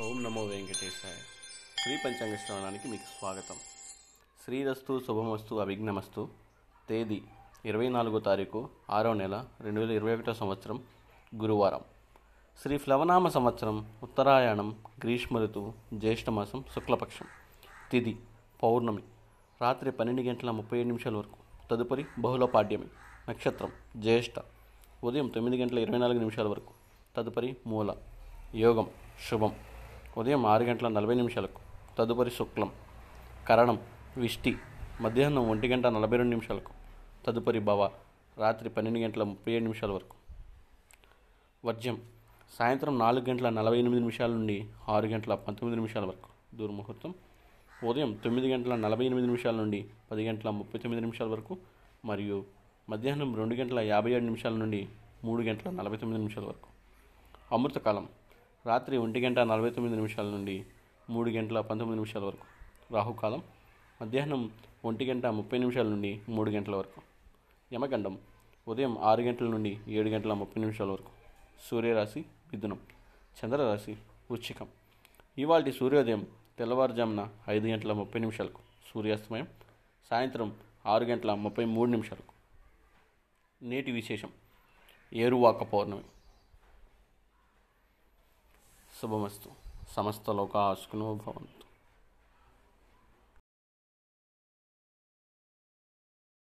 ఓం నమో వెంకటేశాయ. శ్రీ పంచాంగ శ్రవణానికి మీకు స్వాగతం. శ్రీరస్తు శుభమస్తు అభిఘ్నమస్తు తేదీ ఇరవై నాలుగో తారీఖు ఆరో నెల రెండు వేల ఇరవై ఒకటో సంవత్సరం గురువారం. శ్రీ ఫ్లవనామ సంవత్సరం ఉత్తరాయణం గ్రీష్మ ఋతువు జ్యేష్ఠమాసం శుక్లపక్షం. తిథి పౌర్ణమి. రాత్రి పన్నెండు గంటల ముప్పై ఏడు నిమిషాల వరకు. తదుపరి బహుళపాడ్యమి నక్షత్రం జ్యేష్ఠ. ఉదయం తొమ్మిది గంటల ఇరవై నాలుగు నిమిషాల వరకు. తదుపరి మూల యోగం శుభం. ఉదయం ఆరు గంటల నలభై నిమిషాలకు తదుపరి శుక్లం కరణం విష్టి మధ్యాహ్నం ఒంటి గంట నలభై రెండు నిమిషాలకు తదుపరి భవ రాత్రి పన్నెండు గంటల ముప్పై ఏడు నిమిషాల వరకు. వర్జ్యం సాయంత్రం నాలుగు గంటల నలభై ఎనిమిది నిమిషాల నుండి ఆరు గంటల పంతొమ్మిది నిమిషాల వరకు. దుర్ముహూర్తం ఉదయం తొమ్మిది గంటల నలభై ఎనిమిది నిమిషాల నుండి పది గంటల ముప్పై తొమ్మిది నిమిషాల వరకు మరియు మధ్యాహ్నం రెండు గంటల యాభై ఏడు నిమిషాల నుండి మూడు గంటల నలభై తొమ్మిది నిమిషాల వరకు. అమృతకాలం రాత్రి ఒంటి గంట నలభై తొమ్మిది నిమిషాల నుండి మూడు గంటల పంతొమ్మిది నిమిషాల వరకు. రాహుకాలం మధ్యాహ్నం ఒంటి గంట ముప్పై నిమిషాల నుండి మూడు గంటల వరకు. యమగండం ఉదయం ఆరు గంటల నుండి ఏడు గంటల ముప్పై నిమిషాల వరకు. సూర్యరాశి మిథునం. చంద్రరాశి వృశ్చికం. ఇవాళ సూర్యోదయం తెల్లవారుజామున ఐదు గంటల ముప్పై నిమిషాలకు సూర్యాస్తమయం సాయంత్రం ఆరు గంటల ముప్పై మూడు నిమిషాలకు. నేటి విశేషం ఏరువాక పౌర్ణమి. శుభమస్తు సమస్త లోకా సుఖినో భవంతు